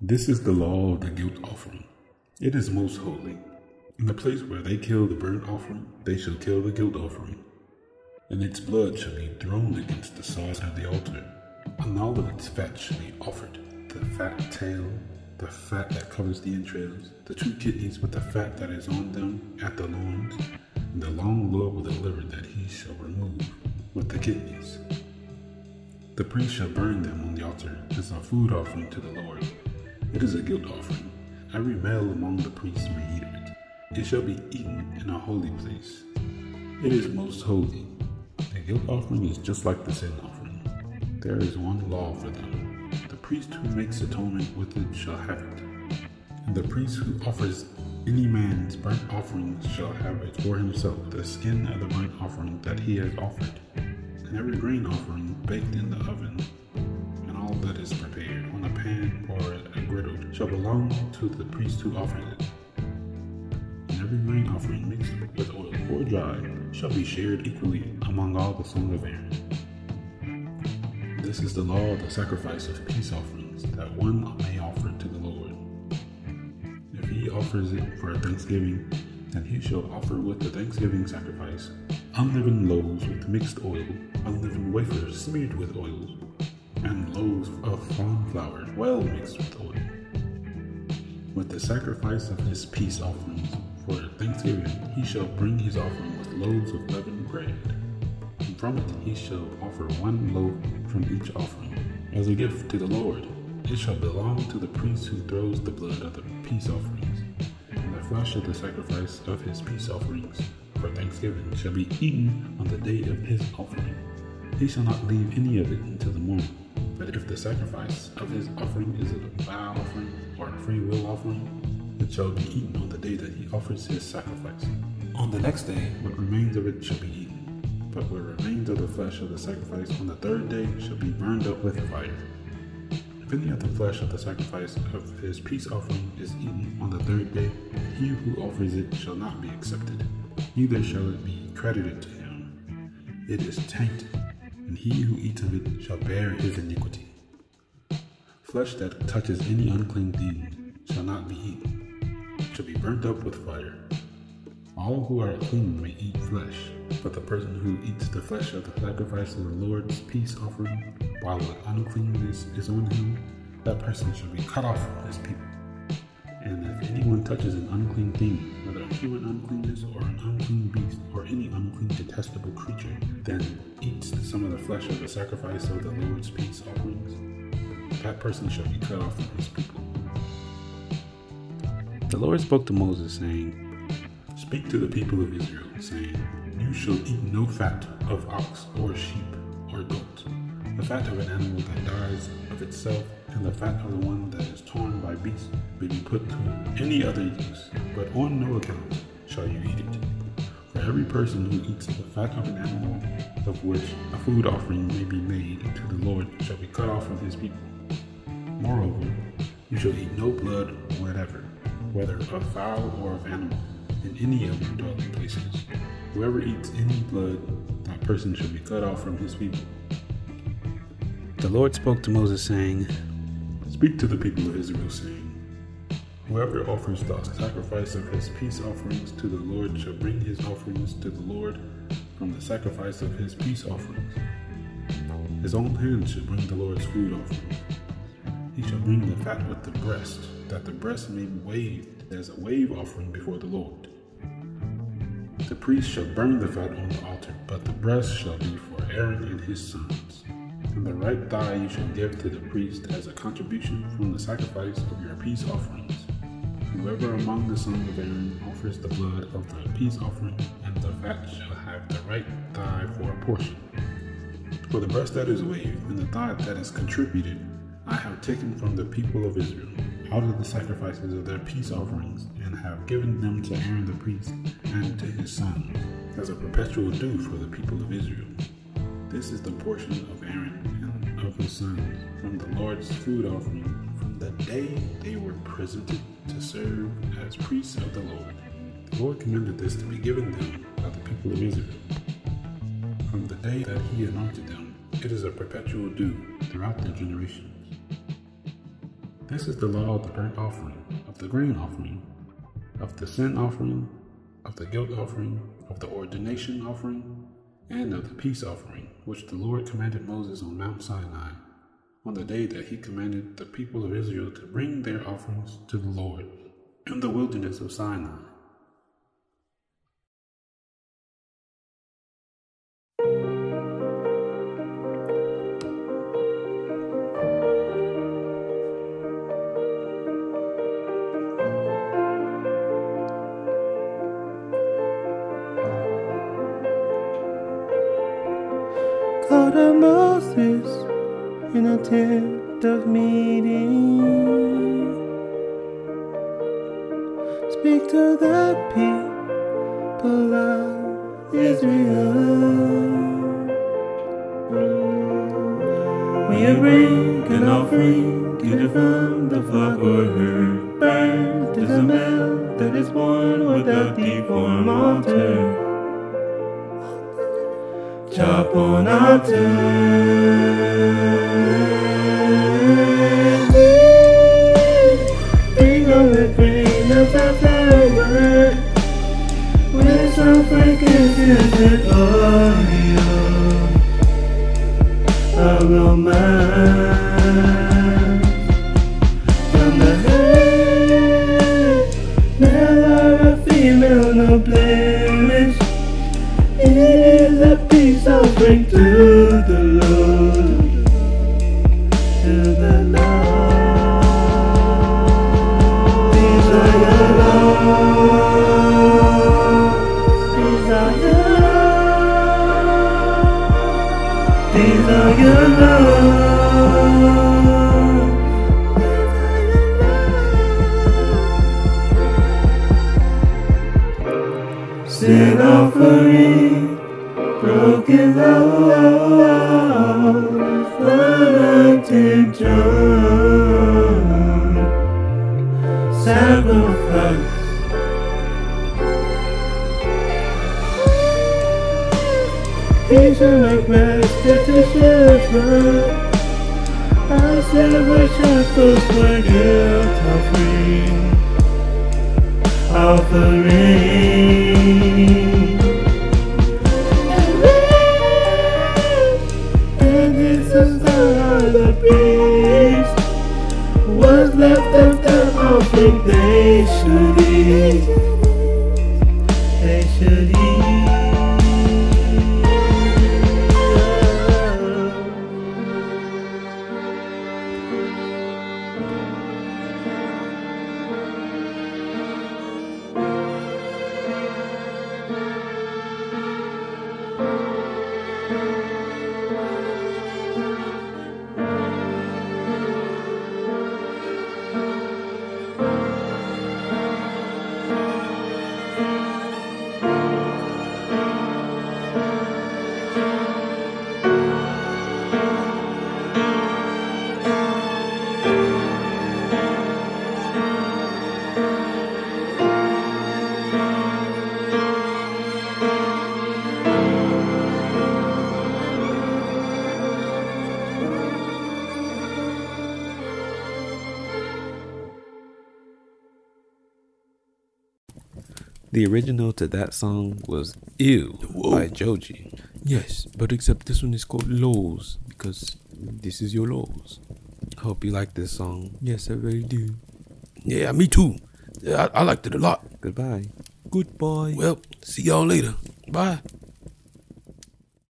This is the law of the guilt offering. It is most holy. In the place where they kill the burnt offering, they shall kill the guilt offering, and its blood shall be thrown against the sides of the altar, and all of its fat shall be offered the fat tail, the fat that covers the entrails, the two kidneys with the fat that is on them at the loins, and the long lobe of the liver that he shall remove with the kidneys. The priest shall burn them on the altar as a food offering to the Lord. It is a guilt offering. Every male among the priests may eat of it. It shall be eaten in a holy place. It is most holy. The guilt offering is just like the sin offering. There is one law for them. The priest who makes atonement with it shall have it. And the priest who offers any man's burnt offering shall have it for himself, the skin of the burnt offering that he has offered. And every grain offering baked in the oven, pan or a griddle shall belong to the priest who offers it. And every grain offering mixed with oil or dry shall be shared equally among all the sons of Aaron. This is the law of the sacrifice of peace offerings that one may offer to the Lord. If he offers it for a thanksgiving, then he shall offer with the thanksgiving sacrifice unleavened loaves with mixed oil, unleavened wafers smeared with oil, and loaves of fine flour well mixed with oil. With the sacrifice of his peace offerings for thanksgiving, he shall bring his offering with loaves of leavened bread. And from it he shall offer one loaf from each offering as a gift to the Lord. It shall belong to the priest who throws the blood of the peace offerings, and the flesh of the sacrifice of his peace offerings for thanksgiving shall be eaten on the day of his offering. He shall not leave any of it until the morning. But if the sacrifice of his offering is a vow offering or a free will offering, it shall be eaten on the day that he offers his sacrifice. On the next day, what remains of it shall be eaten. But what remains of the flesh of the sacrifice on the third day shall be burned up with fire. If any of the flesh of the sacrifice of his peace offering is eaten on the third day, he who offers it shall not be accepted, neither shall it be credited to him. It is tainted and he who eats of it shall bear his iniquity. Flesh that touches any unclean thing shall not be eaten, it shall be burnt up with fire. All who are clean may eat flesh, but the person who eats the flesh of the sacrifice of the Lord's peace offering, while uncleanness is on him, that person shall be cut off from his people. And if anyone touches an unclean thing, whether a human uncleanness or an unclean beast or any unclean detestable creature, then eats some of the flesh of the sacrifice of the Lord's peace offerings, that person shall be cut off from his people. The Lord spoke to Moses, saying, Speak to the people of Israel, saying, You shall eat no fat of ox or sheep or goat, the fat of an animal that dies of itself, and the fat of the one that is torn by beasts may be put to any other use, but on no account shall you eat it. For every person who eats the fat of an animal of which a food offering may be made to the Lord shall be cut off from his people. Moreover, you shall eat no blood whatever, whether of fowl or of animal, in any of your dwelling places. Whoever eats any blood, that person shall be cut off from his people. The Lord spoke to Moses, saying, Speak to the people of Israel, saying, Whoever offers the sacrifice of his peace offerings to the Lord shall bring his offerings to the Lord from the sacrifice of his peace offerings. His own hand shall bring the Lord's food offering. He shall bring the fat with the breast, that the breast may be waved as a wave offering before the Lord. The priest shall burn the fat on the altar, but the breast shall be for Aaron and his sons. The right thigh you shall give to the priest as a contribution from the sacrifice of your peace offerings. Whoever among the sons of Aaron offers the blood of the peace offering and the fat shall have the right thigh for a portion. For the breast that is waved and the thigh that is contributed, I have taken from the people of Israel out of the sacrifices of their peace offerings, and have given them to Aaron the priest and to his sons, as a perpetual due for the people of Israel. This is the portion of Aaron from the Lord's food offering from the day they were presented to serve as priests of the Lord. The Lord commanded this to be given them by the people of Israel. From the day that he anointed them, it is a perpetual due throughout their generations. This is the law of the burnt offering, of the grain offering, of the sin offering, of the guilt offering, of the ordination offering, and of the peace offering, which the Lord commanded Moses on Mount Sinai, on the day that he commanded the people of Israel to bring their offerings to the Lord in the wilderness of Sinai. In a tent of meeting. Speak to the people of Israel. When you bring an offering, it from the flock or herd. Burn to the male that is born without the form altar chop on our Bring on the grain of the flour with some frankincense and oil, offering to the Lord, to the Lord. Are your laws. These are your laws. These are your laws. Sin offering, broken laws, anointed John, sacrifice. He shall make restitution. I sever shackles for guilt offering offering. What's left of the offering they should eat. The original to that song was Ew by Joji. Yes, but except this one is called Laws because this is your laws. I hope you like this song. Yes, I really do. Yeah, me too. Yeah, I, I liked it a lot. Goodbye. Goodbye. Well, see y'all later. Bye.